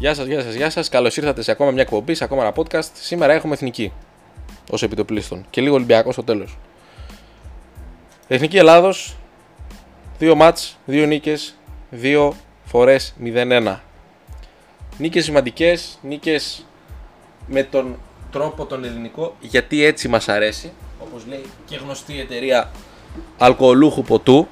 Γεια σας, γεια σας, γεια σας. Καλώς ήρθατε σε ακόμα μια εκπομπή, σε ακόμα ένα podcast. Σήμερα έχουμε εθνική ως επιτοπλίστων και λίγο Ολυμπιακός στο τέλος. Εθνική Ελλάδος, δύο μάτς, δύο νίκες, δύο φορές 0-1. Νίκες σημαντικές, νίκες με τον τρόπο τον ελληνικό, γιατί έτσι μας αρέσει. Όπως λέει και γνωστή εταιρεία αλκοολούχου ποτού.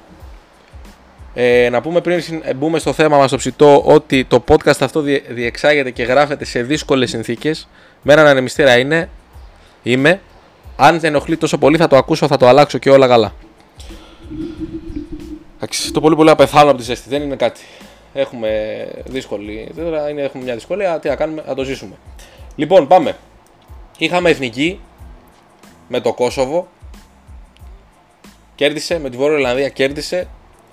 Ε, να πούμε πριν μπούμε στο θέμα μας το ψητό ότι το podcast αυτό διεξάγεται και γράφεται σε δύσκολες συνθήκες. Με έναν ανεμιστήρα είναι, είμαι. Αν δεν ενοχλεί τόσο πολύ θα το ακούσω, θα το αλλάξω και όλα καλά. Εντάξει, το πολύ πολύ απεθάνω από τη ζέστη, δεν είναι κάτι. Έχουμε δύσκολη, τώρα είναι, έχουμε μια δυσκολία, τι να κάνουμε, να το ζήσουμε. Λοιπόν, πάμε. Είχαμε εθνική με το Κόσοβο. Κέρδισε, με τη Βόρεια Ιρλανδία κέρδισε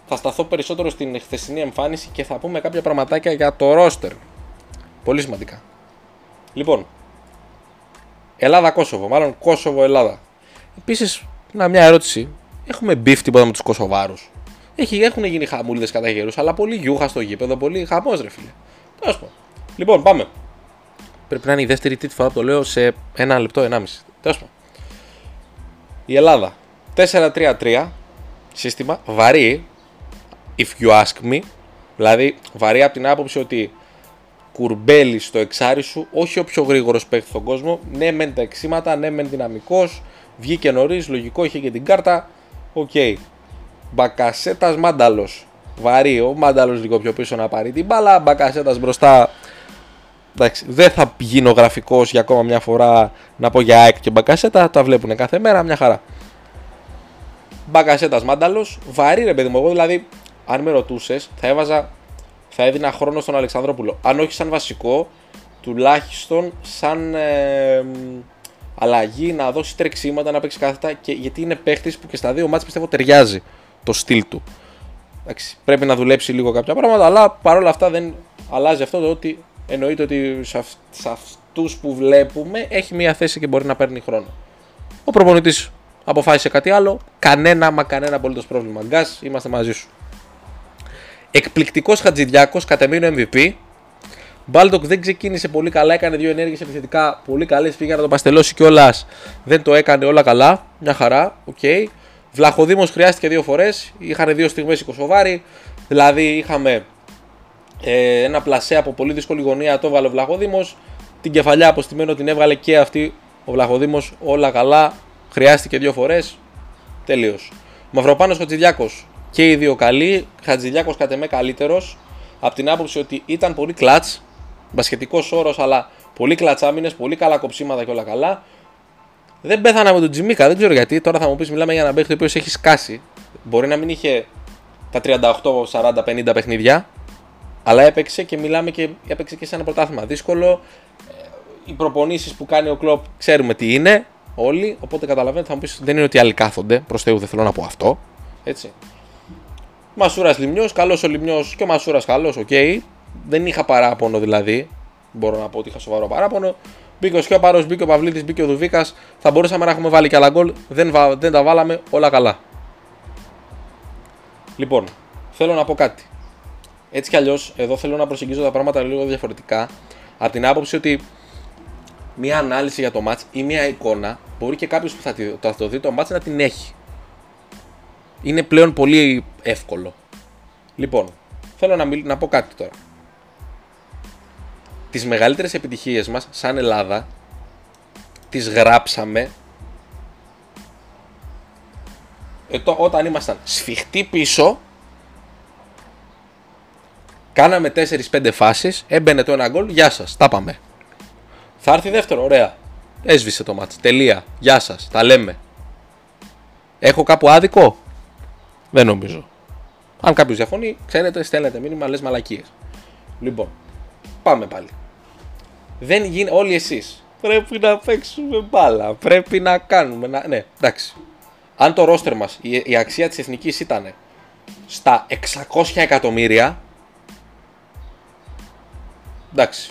θα σταθώ περισσότερο στην χθεσινή εμφάνιση και θα πούμε κάποια πραγματάκια για το ρόστερ. Πολύ σημαντικά. Λοιπόν, Ελλάδα-Κόσοβο, μάλλον Κόσοβο-Ελλάδα. Επίσης, μια ερώτηση. Έχουμε beef τίποτα με τους Κοσοβάρους. Έχουν γίνει χαμούληδες κατά καιρούς, αλλά πολύ γιούχα στο γήπεδο, πολύ χαμός ρε φίλε. Τέλος πάντων. Λοιπόν, πάμε. Πρέπει να είναι η δεύτερη τρίτη φορά που το λέω σε ένα λεπτό, ενάμιση. Τέλος πάντων. Η Ελλάδα. 4-3-3 σύστημα, βαρύ, if you ask me. Δηλαδή βαρύ από την άποψη ότι Κουρμπέλης στο εξάρι σου, όχι ο πιο γρήγορος παίκτης στον κόσμο. Ναι, μεν τα τρεξίματα, ναι, μεν δυναμικός. Βγήκε νωρίς, λογικό, είχε και την κάρτα. OK. Okay. Μπακασέτας Μάνταλος. Βαρύ, ο Μάνταλος λίγο πιο πίσω να πάρει την μπάλα. Μπακασέτας μπροστά. Εντάξει, δεν θα γίνω γραφικός για ακόμα μια φορά να πω για ΑΕΚ και Μπακασέτα. Τα βλέπουν κάθε μέρα, μια χαρά. Μπακασέτας μάνταλος. Βαρύ ρε παιδί μου, εγώ δηλαδή αν με ρωτούσες, θα έβαζα. Θα έδινα χρόνο στον Αλεξανδρόπουλο. Αν όχι σαν βασικό, τουλάχιστον σαν ε, αλλαγή να δώσει τρεξίματα, να παίξει κάθετα. Και, γιατί είναι παίχτης που και στα δύο μάτια πιστεύω ταιριάζει το στυλ του. Εντάξει, πρέπει να δουλέψει λίγο κάποια πράγματα, αλλά παρόλα αυτά δεν αλλάζει αυτό το ότι εννοείται ότι σε, αυ, σε αυτούς που βλέπουμε έχει μια θέση και μπορεί να παίρνει χρόνο. Ο προπονητής αποφάσισε κάτι άλλο. Κανένα μα κανένα απολύτως πρόβλημα. Γκας, είμαστε μαζί σου. Εκπληκτικός Χατζηδιάκος, κατ' εμένα MVP. Μπόλντοκ δεν ξεκίνησε πολύ καλά, έκανε δύο ενέργειες επιθετικά πολύ καλές. Πήγε να το παστελώσει κιόλας. Δεν το έκανε όλα καλά. Μια χαρά. OK. Okay. Βλαχοδήμος χρειάστηκε δύο φορές. Είχαν δύο στιγμές οι Κοσοβάροι. Δηλαδή είχαμε ε, ένα πλασέ από πολύ δύσκολη γωνία. Το έβγαλε ο Βλαχοδήμος. Την κεφαλιά αποστημένο την έβγαλε και αυτή ο Βλαχοδήμος. Όλα καλά. Χρειάστηκε δύο φορές. Τελείω. Μαυροπάνος Χατζηδιάκος και οι δύο καλοί. Χατζηλιάκος κατ' εμέ καλύτερος. Από την άποψη ότι ήταν πολύ κλατς. Μπασχετικός όρος, αλλά πολύ κλατσάμινε, πολύ καλά κοψίματα και όλα καλά. Δεν πέθανα με τον Τζιμίκα, δεν ξέρω γιατί. Τώρα θα μου πεις: Μιλάμε για έναν παίχτη ο οποίος έχει σκάσει. Μπορεί να μην είχε τα 38, 40, 50 παιχνίδια. Αλλά έπαιξε και μιλάμε και έπαιξε και σε ένα πρωτάθλημα δύσκολο. Ε, οι προπονήσεις που κάνει ο Κλοπ ξέρουμε τι είναι όλοι. Οπότε καταλαβαίνετε, θα μου πεις: Δεν είναι ότι άλλοι κάθονται. Προς Θεού δεν θέλω να πω αυτό. Έτσι. Μασούρας Λημνιός, καλός ο Λημνιός και ο Μασούρας καλός, OK. Okay. Δεν είχα παράπονο δηλαδή. Μπορώ να πω ότι είχα σοβαρό παράπονο. Μπήκε ο Σιώπαρος, μπήκε ο Παυλίδης, μπήκε ο Δουβίκας. Θα μπορούσαμε να έχουμε βάλει και άλλα γκολ. Δεν, δεν τα βάλαμε όλα καλά. Λοιπόν, θέλω να πω κάτι. Έτσι κι αλλιώς, εδώ θέλω να προσεγγίζω τα πράγματα λίγο διαφορετικά. Από την άποψη ότι μια ανάλυση για το μάτς ή μια εικόνα μπορεί και κάποιος που θα το, θα το δει το μάτς να την έχει είναι πλέον πολύ εύκολο. Λοιπόν, θέλω να, να πω κάτι τώρα. Τις μεγαλύτερες επιτυχίες μας σαν Ελλάδα τις γράψαμε ε, όταν ήμασταν σφιχτοί πίσω κάναμε 4-5 φάσεις έμπαινε το ένα γκολ, γεια σας, τα πάμε. Θα έρθει δεύτερο, ωραία. Έσβησε το μάτς, τελεία, γεια σας, τα λέμε. Έχω κάπου άδικο, δεν νομίζω. Αν κάποιος διαφωνεί, ξέρετε, στέλνετε μήνυμα, λες μαλακίες. Λοιπόν, πάμε πάλι. Δεν γίνει όλοι εσείς. Πρέπει να παίξουμε μπάλα. Πρέπει να κάνουμε. Να... Ναι, εντάξει. Αν το ρόστερ μας, η, η αξία της εθνικής ήταν στα 600 εκατομμύρια. Εντάξει.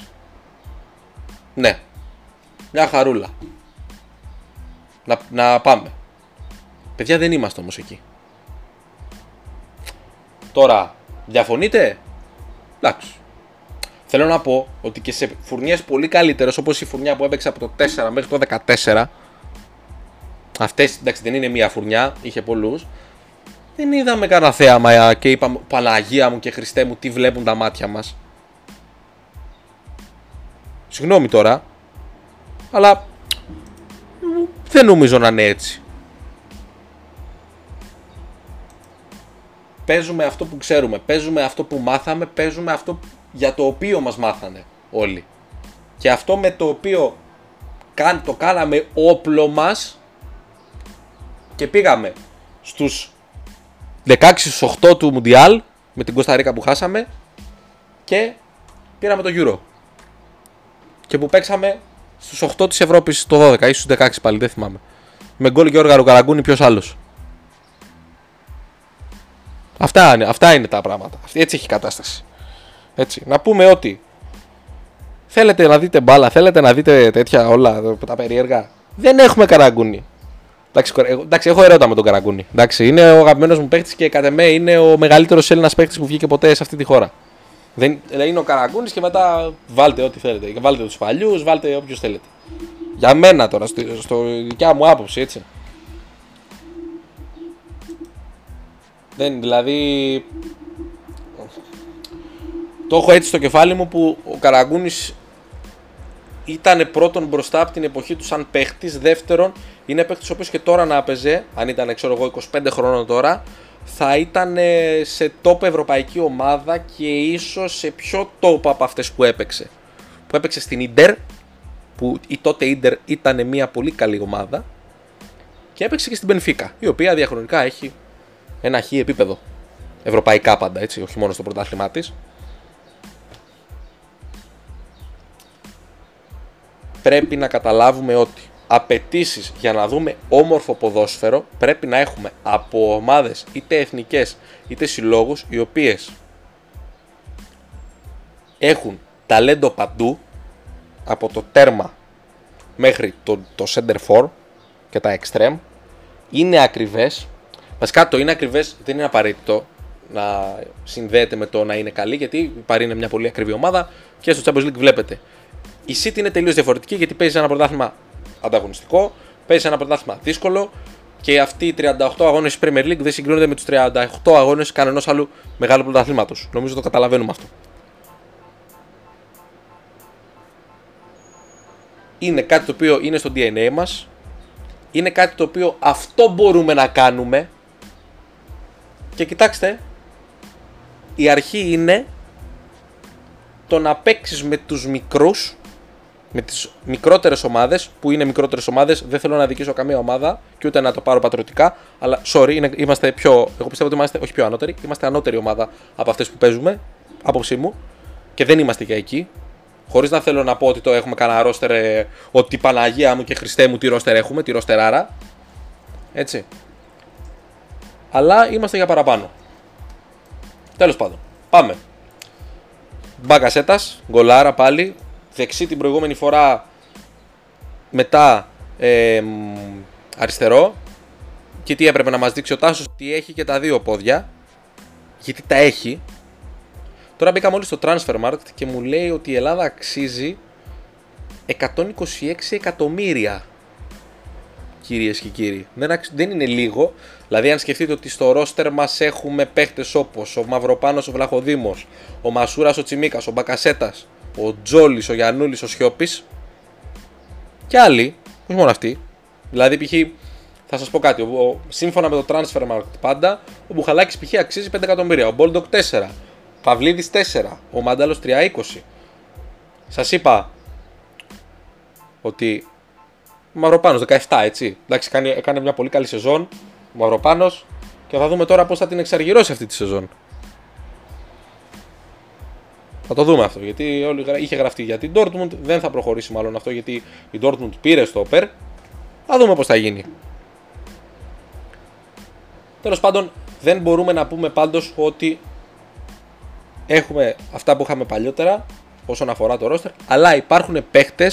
Ναι. Μια χαρούλα. Να, να πάμε. Παιδιά δεν είμαστε όμως εκεί. Τώρα, διαφωνείτε; Εντάξει. Θέλω να πω ότι και σε φουρνιές πολύ καλύτερες όπως η φουρνιά που έπαιξε από το 4 μέχρι το 14. Αυτές εντάξει δεν είναι μία φουρνιά, είχε πολλούς. Δεν είδαμε κανένα θέαμα και είπαμε Παναγία μου και Χριστέ μου τι βλέπουν τα μάτια μας. Συγγνώμη τώρα, αλλά δεν νομίζω να είναι έτσι. Παίζουμε αυτό που ξέρουμε, παίζουμε αυτό που μάθαμε, παίζουμε αυτό για το οποίο μας μάθανε όλοι. Και αυτό με το οποίο το κάναμε όπλο μας και πήγαμε στους 16 8 του Μουντιάλ με την Κωνσταντίνα που χάσαμε και πήραμε το Euro. Και που παίξαμε στους 8 της Ευρώπης το 12 ή στους 16 πάλι, δεν θυμάμαι. Με γκολ Γιώργα Ρουκαραγκούνη ποιος άλλος. Αυτά είναι, αυτά είναι τα πράγματα. Έτσι έχει η κατάσταση. Έτσι. Να πούμε ότι θέλετε να δείτε μπάλα, θέλετε να δείτε τέτοια όλα τα περίεργα. Δεν έχουμε καραγκούνι. Εντάξει, εντάξει, έχω ερώτα με τον Καραγκούνι. Εντάξει, είναι ο αγαπημένος μου παίχτη και κατά με είναι ο μεγαλύτερος Έλληνας παίχτη που βγήκε ποτέ σε αυτή τη χώρα. Δεν, δηλαδή είναι ο Καραγκούνις και μετά βάλτε ό,τι θέλετε. Βάλτε τους παλιούς, βάλτε όποιου θέλετε. Για μένα τώρα, στο, στο δικιά μου άποψη, έτσι. Δεν, δηλαδή. Το έχω έτσι στο κεφάλι μου που ο Καραγκούνης ήταν πρώτον μπροστά από την εποχή του σαν παίχτης. Δεύτερον, είναι παίχτης ο οποίος και τώρα να έπαιζε, αν ήταν ξέρω εγώ 25 χρόνων τώρα, θα ήταν σε top ευρωπαϊκή ομάδα και ίσως σε πιο top από αυτές που έπαιξε. Που έπαιξε στην Ιντερ, που η τότε Ιντερ ήταν μια πολύ καλή ομάδα, και έπαιξε και στην Πενφύκα, η οποία διαχρονικά έχει ένα χι επίπεδο. Ευρωπαϊκά πάντα, έτσι, όχι μόνο στο πρωτάθλημά της. πρέπει να καταλάβουμε ότι απαιτήσεις για να δούμε όμορφο ποδόσφαιρο πρέπει να έχουμε από ομάδες είτε εθνικές είτε συλλόγους οι οποίες έχουν ταλέντο παντού από το τέρμα μέχρι το, το center for και τα extreme είναι ακριβές βασικά το είναι ακριβές δεν είναι απαραίτητο να συνδέεται με το να είναι καλή γιατί η Παρή είναι μια πολύ ακριβή ομάδα και στο Champions League βλέπετε η City είναι τελείως διαφορετική γιατί παίζει ένα πρωτάθλημα ανταγωνιστικό, παίζει ένα πρωτάθλημα δύσκολο και αυτοί οι 38 αγώνες της Premier League δεν συγκρίνονται με τους 38 αγώνες κανενός άλλου μεγάλου πρωταθλήματος. Νομίζω το καταλαβαίνουμε αυτό. Είναι κάτι το οποίο είναι στο DNA μας. Είναι κάτι το οποίο αυτό μπορούμε να κάνουμε. Και κοιτάξτε, η αρχή είναι το να παίξεις με τους μικρούς με τις μικρότερες ομάδες, που είναι μικρότερες ομάδες, δεν θέλω να δικήσω καμία ομάδα και ούτε να το πάρω πατριωτικά. Αλλά sorry, είναι, είμαστε πιο. Εγώ πιστεύω ότι είμαστε όχι πιο ανώτεροι, είμαστε ανώτερη ομάδα από αυτές που παίζουμε, άποψή μου. Και δεν είμαστε για εκεί. Χωρίς να θέλω να πω ότι το έχουμε κανένα ρόστερ, ε, ότι Παναγία μου και Χριστέ μου τι ρόστερ έχουμε, τι ρόστεράρα. Έτσι. Αλλά είμαστε για παραπάνω. Τέλος πάντων. Πάμε. Μπαγκασέτας, γκολάρα πάλι δεξί την προηγούμενη φορά, μετά ε, αριστερό. Και τι έπρεπε να μας δείξει ο Τάσος, ότι έχει και τα δύο πόδια. Γιατί τα έχει. Τώρα μπήκα μόλις στο Transfermarkt και μου λέει ότι η Ελλάδα αξίζει 126 εκατομμύρια. Κυρίες και κύριοι. Δεν, δεν είναι λίγο. Δηλαδή, αν σκεφτείτε ότι στο ρόστερ μας έχουμε παίχτες όπως ο Μαυροπάνος ο Βλαχοδήμος, ο Μασούρας ο Τσιμίκας, ο Μπακασέτας, ο Τζόλης, ο Γιαννούλη, ο Σιώπης και άλλοι, όχι μόνο αυτοί. Δηλαδή, π.χ. θα σας πω κάτι. Ο, σύμφωνα με το Transfermarkt πάντα, ο Μπουχαλάκης π.χ. αξίζει 5 εκατομμύρια. Ο Μπόλντοκ 4. Παυλίδης 4. Ο Μάνταλος 320. Σας είπα ότι ο Μαυροπάνος 17 έτσι. Εντάξει, κάνει, έκανε μια πολύ καλή σεζόν. Ο Μαυροπάνος και θα δούμε τώρα πώς θα την εξαργυρώσει αυτή τη σεζόν. Θα το δούμε αυτό. Γιατί όλοι είχε γραφτεί για την Dortmund. Δεν θα προχωρήσει μάλλον αυτό γιατί η Dortmund πήρε στο Όπερ. Θα δούμε πώς θα γίνει. Τέλος πάντων, δεν μπορούμε να πούμε πάντως ότι έχουμε αυτά που είχαμε παλιότερα όσον αφορά το roster, αλλά υπάρχουν παίχτε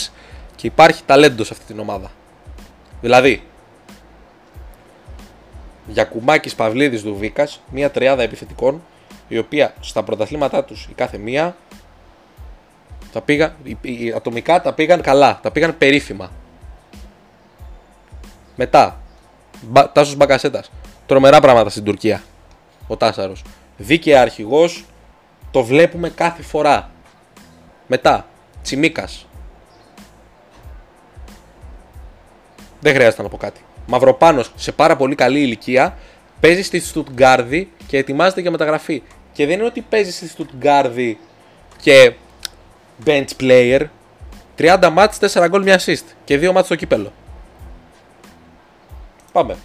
και υπάρχει ταλέντος σε αυτή την ομάδα. Δηλαδή, για κουμάκι Παυλίδης Δουβίκας, μια τριάδα επιθετικών η οποία στα πρωταθλήματά τους η κάθε μία Τα πήγαν, οι, οι, ατομικά τα πήγαν καλά, τα πήγαν περίφημα. Μετά, Μπα, Τάσος Μπακασέτας. Τρομερά πράγματα στην Τουρκία. Ο Τάσαρος. Δίκαια αρχηγός, το βλέπουμε κάθε φορά. Μετά, Τσιμίκας. Δεν χρειάζεται να πω κάτι. Μαυροπάνος σε πάρα πολύ καλή ηλικία παίζει στη Στουτγκάρδη και ετοιμάζεται για μεταγραφή. Και δεν είναι ότι παίζει στη Στουτγκάρδη και bench player. 30 μάτς, 4 γκολ, μια assist και 2 μάτς στο κύπελο. Πάμε.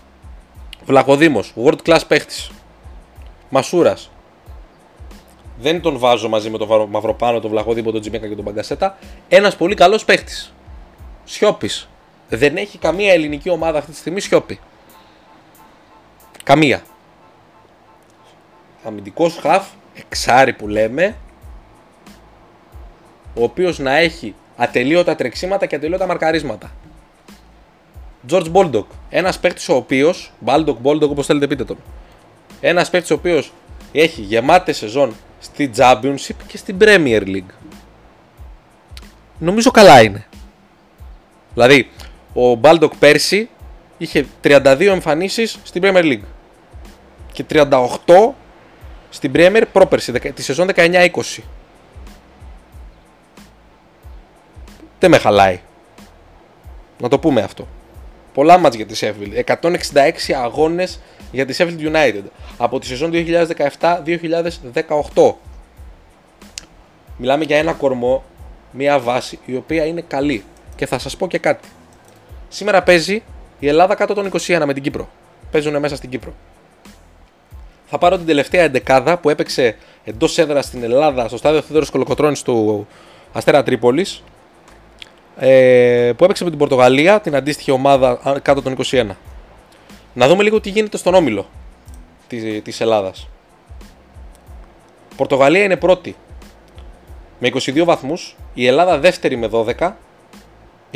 Βλαχοδήμος, world class παίχτης. Μασούρας. Δεν τον βάζω μαζί με τον Μαυροπάνο, τον Βλαχοδήμο, τον Τζιμέκα και τον Μπαγκασέτα. Ένας πολύ καλός παίχτης. Σιώπης. Δεν έχει καμία ελληνική ομάδα αυτή τη στιγμή σιώπη. Καμία. Αμυντικός χαφ, εξάρι που λέμε, ο οποίος να έχει ατελείωτα τρεξίματα και ατελείωτα μαρκαρίσματα. George Baldock. Ένας παίκτης ο οποίος. Baldock, Baldock όπως θέλετε πείτε τον. Ένας παίκτης ο οποίος έχει γεμάτε σεζόν στη Championship και στην Premier League. Νομίζω καλά είναι. Δηλαδή, ο Baldock πέρσι είχε 32 εμφανίσεις στην Premier League και 38 στην Premier πρόπερσι, τη σεζόν 19-20. Δεν με χαλάει. Να το πούμε αυτό. Πολλά μάτς για τη Sheffield. 166 αγώνες για τη Sheffield United. Από τη σεζόν 2017-2018. Μιλάμε για ένα κορμό, μια βάση η οποία είναι καλή. Και θα σας πω και κάτι. Σήμερα παίζει η Ελλάδα κάτω των 21 με την Κύπρο. Παίζουν μέσα στην Κύπρο. Θα πάρω την τελευταία εντεκάδα που έπαιξε εντός έδρας στην Ελλάδα στο στάδιο Θεόδωρο Κολοκοτρώνης του Αστέρα Τρίπολης ε, που έπαιξε με την Πορτογαλία, την αντίστοιχη ομάδα κάτω των 21. Να δούμε λίγο τι γίνεται στον όμιλο της, της Ελλάδας. Πορτογαλία είναι πρώτη με 22 βαθμούς, η Ελλάδα δεύτερη με 12,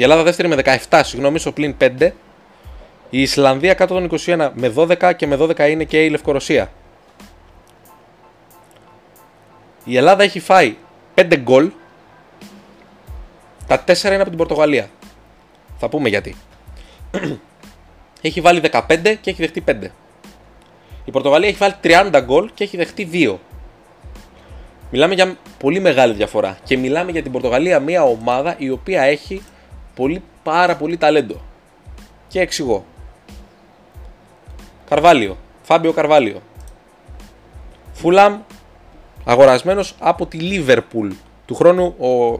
η Ελλάδα δεύτερη με 17, συγγνώμη, στο πλήν 5, η Ισλανδία κάτω των 21 με 12 και με 12 είναι και η Λευκορωσία. Η Ελλάδα έχει φάει 5 γκολ τα 4 είναι από την Πορτογαλία. Θα πούμε γιατί. έχει βάλει 15 και έχει δεχτεί 5. Η Πορτογαλία έχει βάλει 30 γκολ και έχει δεχτεί 2. Μιλάμε για πολύ μεγάλη διαφορά. Και μιλάμε για την Πορτογαλία, μια ομάδα η οποία έχει πολύ, πάρα πολύ ταλέντο. Και εξηγώ. Καρβάλιο. Φάμπιο Καρβάλιο. Φούλαμ αγορασμένος από τη Λίβερπουλ. Του χρόνου, ο,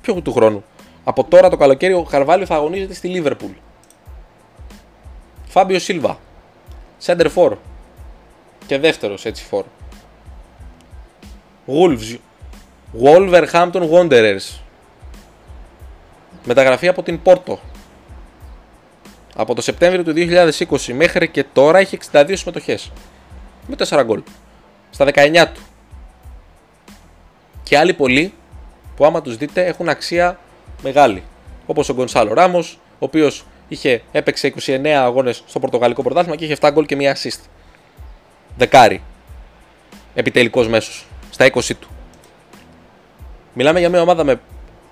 ποιο του χρόνου. Από τώρα το καλοκαίρι ο Χαρβάλιο θα αγωνίζεται στη Λίβερπουλ. Φάμπιο Σίλβα. Σέντερ φορ. Και δεύτερος έτσι φορ. Wolves. Wolverhampton Wanderers. Μεταγραφή από την Πόρτο. Από το Σεπτέμβριο του 2020 μέχρι και τώρα έχει 62 συμμετοχές. Με 4 γκολ. Στα 19 του. Και άλλοι πολλοί που άμα τους δείτε έχουν αξία μεγάλη. Όπως ο Γκονσάλο Ράμος, ο οποίος έπαιξε 29 αγώνες στο Πορτογαλικό πρωτάθλημα και είχε 7 γκολ και μία assist. Δεκάρι. Επιτελικός μέσος. Στα 20 του. Μιλάμε για μια ομάδα με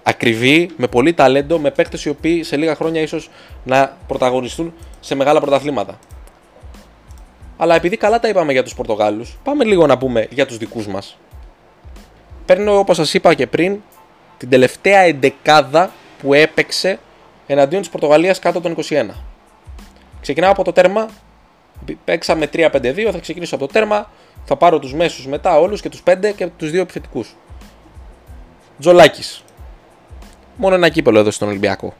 ακριβή, με πολύ ταλέντο, με παίκτες οι οποίοι σε λίγα χρόνια ίσως να πρωταγωνιστούν σε μεγάλα πρωταθλήματα. Αλλά επειδή καλά τα είπαμε για τους Πορτογάλους, πάμε λίγο να πούμε για τους δικούς μας. Παίρνω όπως σας είπα και πριν την τελευταία εντεκάδα που έπαιξε εναντίον της Πορτογαλίας κάτω των 21. Ξεκινάω από το τέρμα, παίξαμε 3-5-2, θα ξεκινήσω από το τέρμα, θα πάρω τους μέσους μετά όλους και τους 5 και τους δύο επιθετικούς. Τζολάκης. Μόνο ένα κύπελο εδώ στον Ολυμπιακό.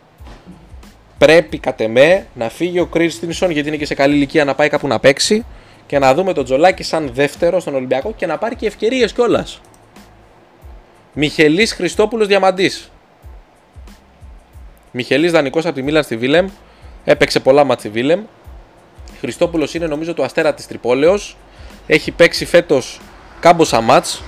Πρέπει κατ' εμέ να φύγει ο Κρίστινσον γιατί είναι και σε καλή ηλικία να πάει κάπου να παίξει και να δούμε τον Τζολάκη σαν δεύτερο στον Ολυμπιακό και να πάρει και ευκαιρίες κιόλας. Μιχελής Χριστόπουλος Διαμαντής. Μιχελής δανεικός από τη Μίλαν στη Βίλεμ. Έπαιξε πολλά μάτς στη Βίλεμ. Χριστόπουλος είναι νομίζω το αστέρα της Τρυπόλεως. Έχει παίξει φέτος κάμποσα μάτς.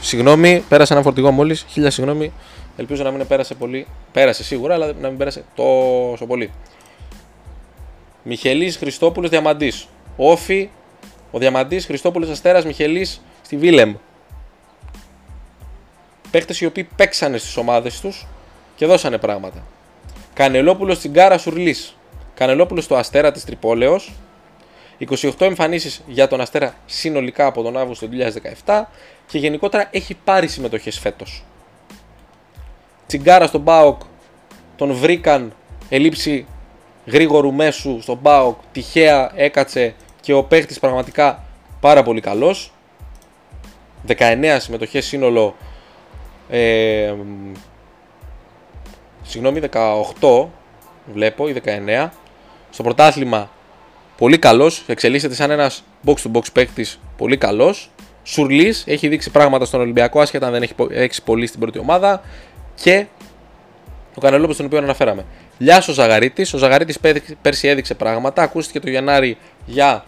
Συγγνώμη, πέρασε ένα φορτηγό μόλις. Χίλια συγγνώμη. Ελπίζω να μην πέρασε πολύ. Πέρασε σίγουρα, αλλά να μην πέρασε τόσο πολύ. Μιχελής Χριστόπουλος Διαμαντής. Όφη, ο Διαμαντής Χριστόπουλος Αστέρας Μιχελής στη Βίλεμ. παίχτε οι οποίοι παίξανε στις ομάδες τους και δώσανε πράγματα. Κανελόπουλος στην Κάρα Σουρλής. Κανελόπουλος στο Αστέρα της Τρυπόλεως. 28 εμφανίσεις για τον Αστέρα συνολικά από τον Αύγουστο του 2017 και γενικότερα έχει πάρει συμμετοχές φέτος. Τσιγκάρα στον Μπάοκ τον βρήκαν ελήψη γρήγορου μέσου στον Μπάοκ, τυχαία έκατσε και ο παίχτης πραγματικά πάρα πολύ καλός. 19 συμμετοχές σύνολο ε, συγγνώμη 18 βλέπω ή 19 στο πρωτάθλημα πολύ καλός εξελίσσεται σαν ένας box to box παίκτης πολύ καλός. Σουρλής έχει δείξει πράγματα στον Ολυμπιακό άσχετα αν δεν έχει, έχεις πολύ στην πρώτη ομάδα και ο Κανελόπουλο τον οποίο αναφέραμε. Λιάσο Ζαγαρίτη. Ο Ζαγαρίτης πέρσι έδειξε πράγματα. Ακούστηκε το Γενάρη για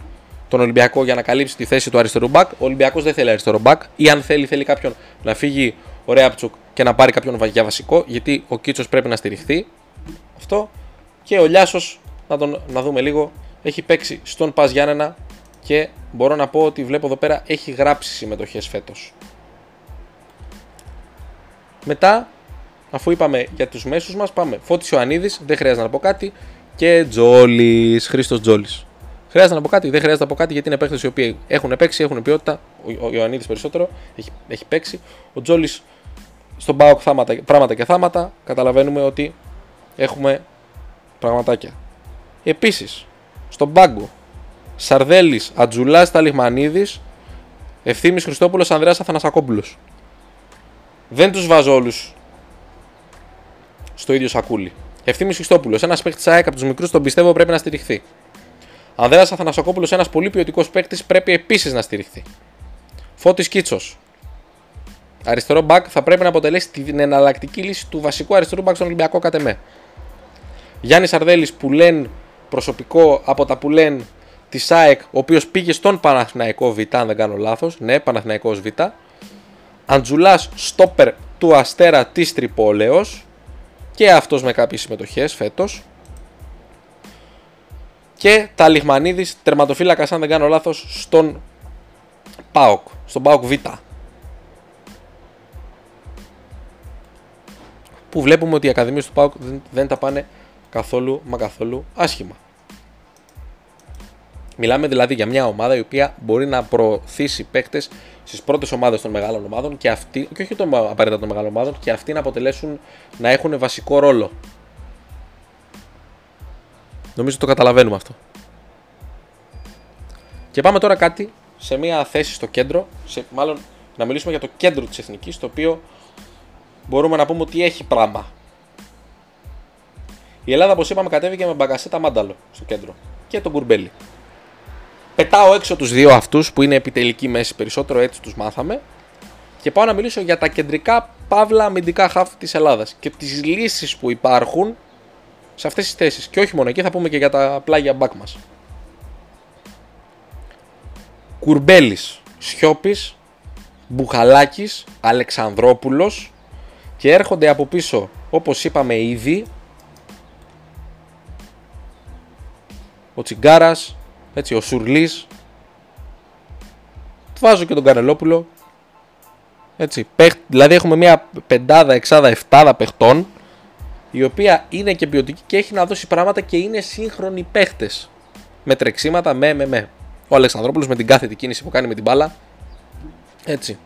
τον Ολυμπιακό για να καλύψει τη θέση του αριστερού μπακ. Ο Ολυμπιακός δεν θέλει αριστερό μπακ. Ή αν θέλει, θέλει κάποιον να φύγει ο Ρέαπτσουκ και να πάρει κάποιον για βασικό. Γιατί ο Κίτσος πρέπει να στηριχθεί. Αυτό. Και ο Λιάσος, να τον να δούμε λίγο, έχει παίξει στον Πας Γιάννενα και μπορώ να πω ότι βλέπω εδώ πέρα έχει γράψει συμμετοχές φέτος. Μετά αφού είπαμε για τους μέσους μας, πάμε. Φώτης Ιωαννίδης, δεν χρειάζεται να πω κάτι. Και Τζόλης, Χρήστος Τζόλης. Χρειάζεται να πω κάτι, δεν χρειάζεται να πω κάτι γιατί είναι παίχτε οι οποίοι έχουν παίξει, έχουν ποιότητα. Ο, ο Ιωαννίδης περισσότερο έχει, έχει παίξει. Ο Τζόλης στον Πάοκ πράγματα και θάματα. Καταλαβαίνουμε ότι έχουμε πραγματάκια. Επίσης, στον πάγκο Σαρδέλης, Ατζουλάς Ταλιχμανίδη, Ευθύνη Χριστόπουλος, Ανδρέας Αθανασακόπουλος. Δεν τους βάζω όλους στο ίδιο σακούλι. Ευθύνη Χριστόπουλος, ένας παίκτης ΑΕΚ από τους μικρούς, τον πιστεύω πρέπει να στηριχθεί. Ανδρέας Αθανασοκόπουλος, ένας πολύ ποιοτικός παίκτης, πρέπει επίσης να στηριχθεί. Φώτης Κίτσος. Αριστερό μπακ θα πρέπει να αποτελέσει την εναλλακτική λύση του βασικού αριστερού μπακ στον Ολυμπιακό ΚΑΤΕΜΕ. Γιάννης Αρδέλης που λένε προσωπικό από τα που λένε της ΑΕΚ, ο οποίος πήγε στον Παναθηναϊκό Β, αν δεν κάνω λάθος. Ναι, Παναθηναϊκός Β. Αντζουλάς στόπερ του Αστέρα της Τρυπόλεω και αυτός με κάποιες συμμετοχές φέτος. Και τα Λιχμανίδης τερματοφύλακας αν δεν κάνω λάθος στον ΠΑΟΚ, στον ΠΑΟΚ Β. Που βλέπουμε ότι οι ακαδημίες του ΠΑΟΚ δεν, δεν τα πάνε καθόλου μα καθόλου άσχημα. Μιλάμε δηλαδή για μια ομάδα η οποία μπορεί να προωθήσει παίκτες στις πρώτες ομάδες των μεγάλων ομάδων και αυτοί, και όχι των απαραίτητα των μεγάλων ομάδων, και αυτοί να αποτελέσουν να έχουν βασικό ρόλο. Νομίζω το καταλαβαίνουμε αυτό. Και πάμε τώρα κάτι σε μια θέση στο κέντρο, σε, μάλλον να μιλήσουμε για το κέντρο της Εθνικής, το οποίο μπορούμε να πούμε ότι έχει πράγμα. Η Ελλάδα, όπως είπαμε, κατέβηκε με μπαγκασέτα μάνταλο στο κέντρο και τον κουρμπέλι. Πετάω έξω τους δύο αυτούς που είναι επιτελική μέση περισσότερο, έτσι τους μάθαμε. Και πάω να μιλήσω για τα κεντρικά παύλα αμυντικά χαφ της Ελλάδας και τις λύσεις που υπάρχουν σε αυτές τις θέσεις. Και όχι μόνο εκεί, θα πούμε και για τα πλάγια μπακ μας. Κουρμπέλης, Σιώπης, Μπουχαλάκης, Αλεξανδρόπουλος και έρχονται από πίσω όπως είπαμε ήδη ο Τσιγκάρας, έτσι, ο Σουρλής. Βάζω και τον Κανελόπουλο. Έτσι, δηλαδή έχουμε μια πεντάδα, εξάδα, εφτάδα παιχτών η οποία είναι και ποιοτική και έχει να δώσει πράγματα και είναι σύγχρονοι παίχτες. Με τρεξίματα, με, με, με. Ο Αλεξανδρόπουλος με την κάθετη κίνηση που κάνει με την μπάλα. Έτσι.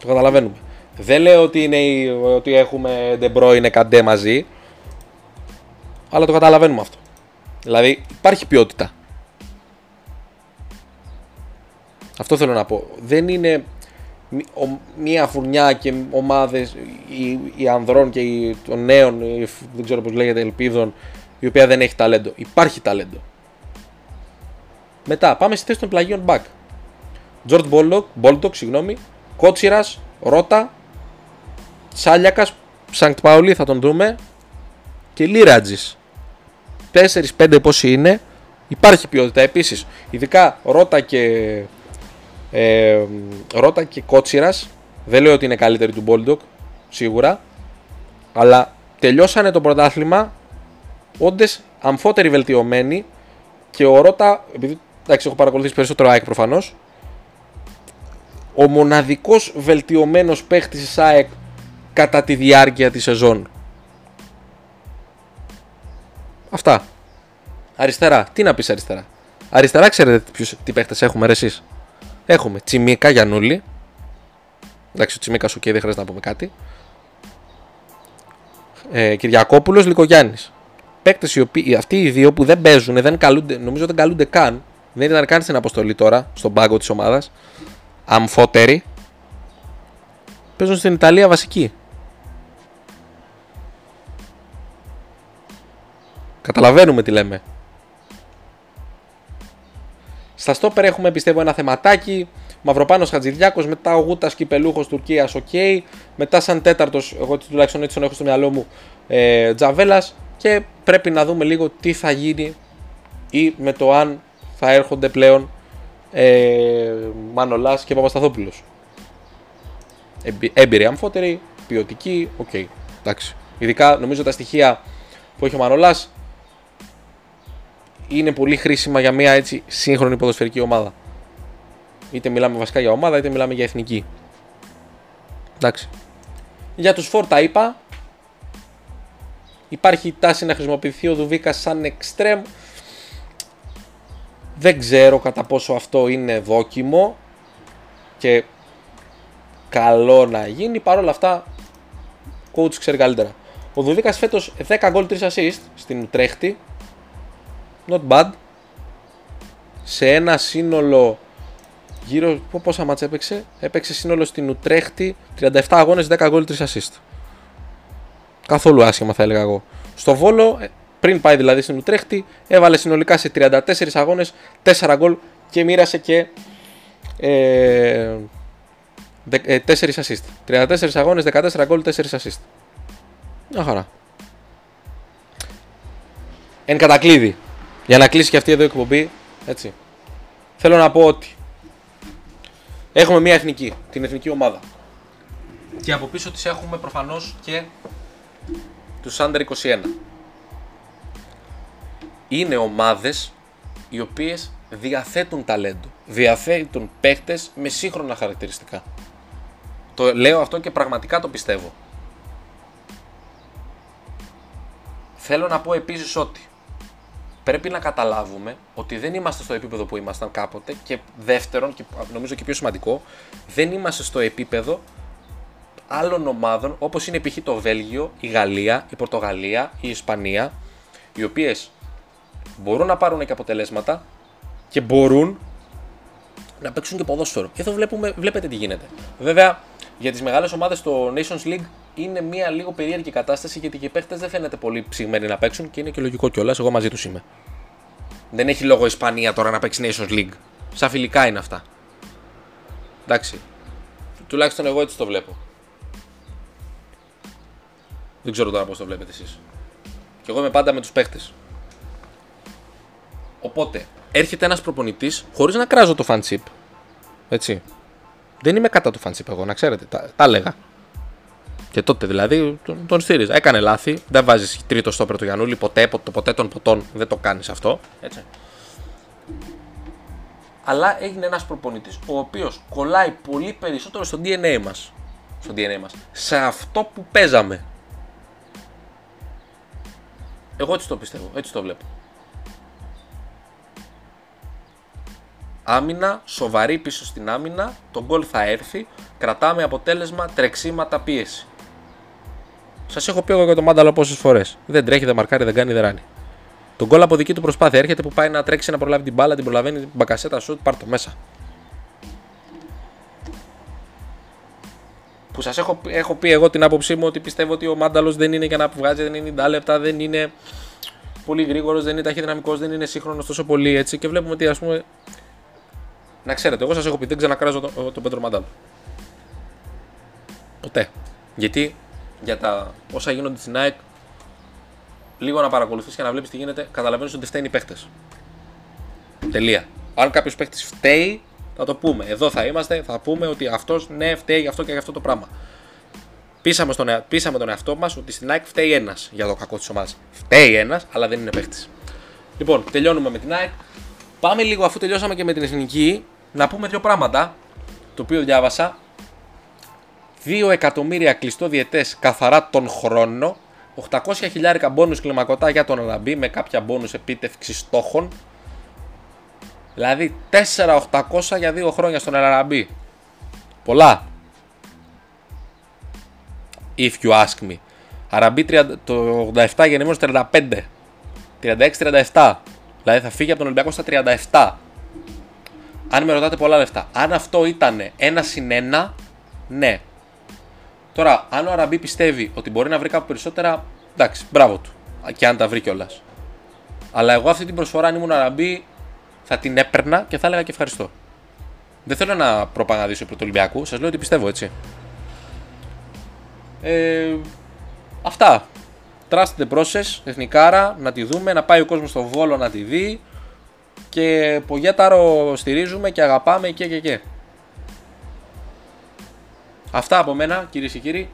Το καταλαβαίνουμε. Δεν λέω ότι, είναι, ότι έχουμε ντεμπρό είναι καντέ μαζί. Αλλά το καταλαβαίνουμε αυτό. Δηλαδή υπάρχει ποιότητα. Αυτό θέλω να πω. Δεν είναι μία φουρνιά και ομάδες οι, ανδρών και οι, των νέων, δεν ξέρω πώς λέγεται, ελπίδων, η οποία δεν έχει ταλέντο. Υπάρχει ταλέντο. Μετά πάμε στη θέση των πλαγίων back. Τζορτζ Μπόλντοκ, συγγνώμη, Κότσιρας, Ρότα, Σάλιακας, Ζανκτ Πάουλι θα τον δούμε και Λυρατζής. 4-5 πόσοι είναι, υπάρχει ποιότητα επίσης. Ειδικά Ρότα και ε, Ρότα και Κότσιρας. Δεν λέω ότι είναι καλύτερη του Μπόλντοκ, σίγουρα. Αλλά τελειώσανε το πρωτάθλημα όντες αμφότεροι βελτιωμένοι και ο Ρώτα, επειδή εντάξει, έχω παρακολουθήσει περισσότερο ΑΕΚ προφανώς, ο μοναδικός βελτιωμένος παίχτης της ΑΕΚ κατά τη διάρκεια της σεζόν. Αυτά. Αριστερά. Τι να πεις αριστερά. Αριστερά ξέρετε ποιους, τι παίχτες έχουμε ρε εσείς; Έχουμε Τσιμίκα Γιαννούλη. Εντάξει, ο Τσιμίκας σου και δεν χρειάζεται να πούμε κάτι. Ε, Κυριακόπουλος Λικογιάννη. Παίκτες οι οποίοι, αυτοί οι δύο που δεν παίζουν, δεν καλούνται, νομίζω δεν καλούνται καν. Δεν ήταν καν στην αποστολή τώρα, στον πάγκο της ομάδας. Αμφότεροι. Παίζουν στην Ιταλία βασική. Καταλαβαίνουμε τι λέμε. Στα στόπερ έχουμε πιστεύω ένα θεματάκι. Μαυροπάνος Χατζηδιάκος, μετά ο Γούτας Κυπελλούχος Τουρκίας, OK. Okay. Μετά σαν τέταρτος, εγώ τουλάχιστον έτσι τον έχω στο μυαλό μου, ε, Τζαβέλας. Και πρέπει να δούμε λίγο τι θα γίνει ή με το αν θα έρχονται πλέον ε, Μανολάς και Παπασταθόπουλος. Έμπειροι αμφότεροι, ποιοτικοί, OK. Okay. Εντάξει. Ειδικά νομίζω τα στοιχεία που έχει ο Μανολάς είναι πολύ χρήσιμα για μια έτσι σύγχρονη ποδοσφαιρική ομάδα. Είτε μιλάμε βασικά για ομάδα, είτε μιλάμε για εθνική. Εντάξει. Για τους φόρτα είπα. Υπάρχει τάση να χρησιμοποιηθεί ο Δουβίκα σαν εξτρέμ. Δεν ξέρω κατά πόσο αυτό είναι δόκιμο και καλό να γίνει. Παρ' όλα αυτά, coach ξέρει καλύτερα. Ο Δουβίκας φέτος 10 γκολ 3 assist στην Ουτρέχτη. Not bad. Σε ένα σύνολο γύρω. Πόσα μάτσα έπαιξε; Έπαιξε σύνολο στην Ουτρέχτη 37 αγώνες, 10 γκολ 3 assist. Καθόλου άσχημα θα έλεγα εγώ. Στο Βόλο, ε, πριν πάει δηλαδή στην Ουτρέχτη, έβαλε συνολικά σε 34 αγώνες 4 γκολ και μοίρασε και ε, 4 ε, assist. 34 αγώνες, 14 γκολ, 4 assist. Μια χαρά. Εν κατακλείδη. Για να κλείσει και αυτή εδώ η εκπομπή, έτσι. Θέλω να πω ότι έχουμε μια εθνική, την εθνική ομάδα. Και από πίσω της έχουμε προφανώς και τους Under 21. Είναι ομάδες οι οποίες διαθέτουν ταλέντο. Διαθέτουν παίχτες με σύγχρονα χαρακτηριστικά. Το λέω αυτό και πραγματικά το πιστεύω. Θέλω να πω επίσης ότι πρέπει να καταλάβουμε ότι δεν είμαστε στο επίπεδο που ήμασταν κάποτε και δεύτερον, και νομίζω και πιο σημαντικό, δεν είμαστε στο επίπεδο άλλων ομάδων όπως είναι π.χ. το Βέλγιο, η Γαλλία, η Πορτογαλία, η Ισπανία, οι οποίες μπορούν να πάρουν και αποτελέσματα και μπορούν να παίξουν και ποδόσφαιρο. Εδώ βλέπουμε, βλέπετε τι γίνεται. Βέβαια, για τις μεγάλες ομάδες στο Nations League είναι μια λίγο περίεργη κατάσταση γιατί και οι παίχτε δεν φαίνεται πολύ ψηγμένοι να παίξουν και είναι και λογικό κιόλας. Εγώ μαζί τους είμαι. Δεν έχει λόγο η Ισπανία τώρα να παίξει Nations League. Σαν φιλικά είναι αυτά. Εντάξει. Τουλάχιστον εγώ έτσι το βλέπω. Δεν ξέρω τώρα πώς το βλέπετε εσείς. Και εγώ είμαι πάντα με τους παίχτε. Οπότε, έρχεται ένας προπονητής χωρίς να κράζω το fanship. Έτσι. Δεν είμαι κατά του fanship εγώ, να ξέρετε. Τα, τα έλεγα. Και τότε δηλαδή τον, τον στήριζα. Έκανε λάθη. Δεν βάζεις τρίτο στόπερ του Γιανούλη ποτέ, ποτέ, ποτέ των ποτών. Δεν το κάνεις αυτό. Έτσι. Αλλά έγινε ένας προπονητής ο οποίος κολλάει πολύ περισσότερο στο DNA μας. Στο DNA μας. Σε αυτό που παίζαμε. Εγώ έτσι το πιστεύω. Έτσι το βλέπω. Άμυνα, σοβαρή πίσω στην άμυνα, το γκολ θα έρθει, κρατάμε αποτέλεσμα, τρεξίματα, πίεση. Σας έχω πει εγώ για τον Μάνταλο πόσες φορές. Δεν τρέχει, δεν μαρκάρει, δεν κάνει, δεν ράνει. Τον γκολ από δική του προσπάθεια έρχεται που πάει να τρέξει να προλάβει την μπάλα, την προλαβαίνει την μπακασέτα σου, πάρ το μέσα. Που σας έχω, έχω πει εγώ την άποψή μου ότι πιστεύω ότι ο Μάνταλος δεν είναι για να βγάζει, δεν είναι 90 λεπτά, δεν είναι πολύ γρήγορος, δεν είναι ταχυδυναμικός, δεν είναι σύγχρονος τόσο πολύ έτσι. Και βλέπουμε ότι ας πούμε. Να ξέρετε, εγώ σας έχω πει δεν ξανακράζω τον, τον Πέντρο Μάνταλο. Ποτέ. Γιατί για τα όσα γίνονται στην ΑΕΚ, λίγο να παρακολουθείς και να βλέπεις τι γίνεται, καταλαβαίνεις ότι φταίνει οι παίχτε. Τελεία. Αν κάποιος παίχτη φταίει, θα το πούμε. Εδώ θα είμαστε, θα πούμε ότι αυτός ναι, φταίει για αυτό και για αυτό το πράγμα. Πείσαμε, στον, πείσαμε τον εαυτό μας ότι στην ΑΕΚ φταίει ένας για το κακό της ομάδας. Φταίει ένας, αλλά δεν είναι παίχτη. Λοιπόν, τελειώνουμε με την ΑΕΚ. Πάμε λίγο αφού τελειώσαμε και με την εθνική να πούμε δύο πράγματα. Το οποίο διάβασα 2 εκατομμύρια κλειστό διαιτές καθαρά τον χρόνο. 800 χιλιάρικα μπόνους κλιμακωτά για τον Αραμπί με κάποια μπόνους επίτευξης στόχων. Δηλαδή 4.800 για 2 χρόνια στον Αραμπί. Πολλά. If you ask me. Αραμπί το 87 γεννημένος 35. 36-37. Δηλαδή θα φύγει από τον Ολυμπιακό στα 37. Αν με ρωτάτε πολλά λεφτά. Αν αυτό ήταν ένα συν ένα, ναι. Τώρα, αν ο Αραμπί πιστεύει ότι μπορεί να βρει κάπου περισσότερα, εντάξει, μπράβο του. Και αν τα βρει κιόλας. Αλλά εγώ αυτή την προσφορά, αν ήμουν Αραμπί, θα την έπαιρνα και θα έλεγα και ευχαριστώ. Δεν θέλω να προπαγανδίσω υπό του Ολυμπιακού, σας λέω ότι πιστεύω έτσι. Ε, αυτά. Trust the process, εθνικάρα, να τη δούμε, να πάει ο κόσμος στο βόλο να τη δει. Και Πογέταρο στηρίζουμε και αγαπάμε και και και. Αυτά από μένα κυρίες και κύριοι.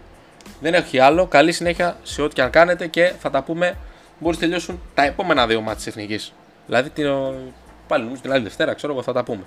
Δεν έχει άλλο. Καλή συνέχεια σε ό,τι και αν κάνετε και θα τα πούμε μπορείς να τελειώσουν τα επόμενα δύο μάτια της εθνικής. Δηλαδή την, πάλι νομίζω την άλλη Δευτέρα, ξέρω εγώ θα τα πούμε.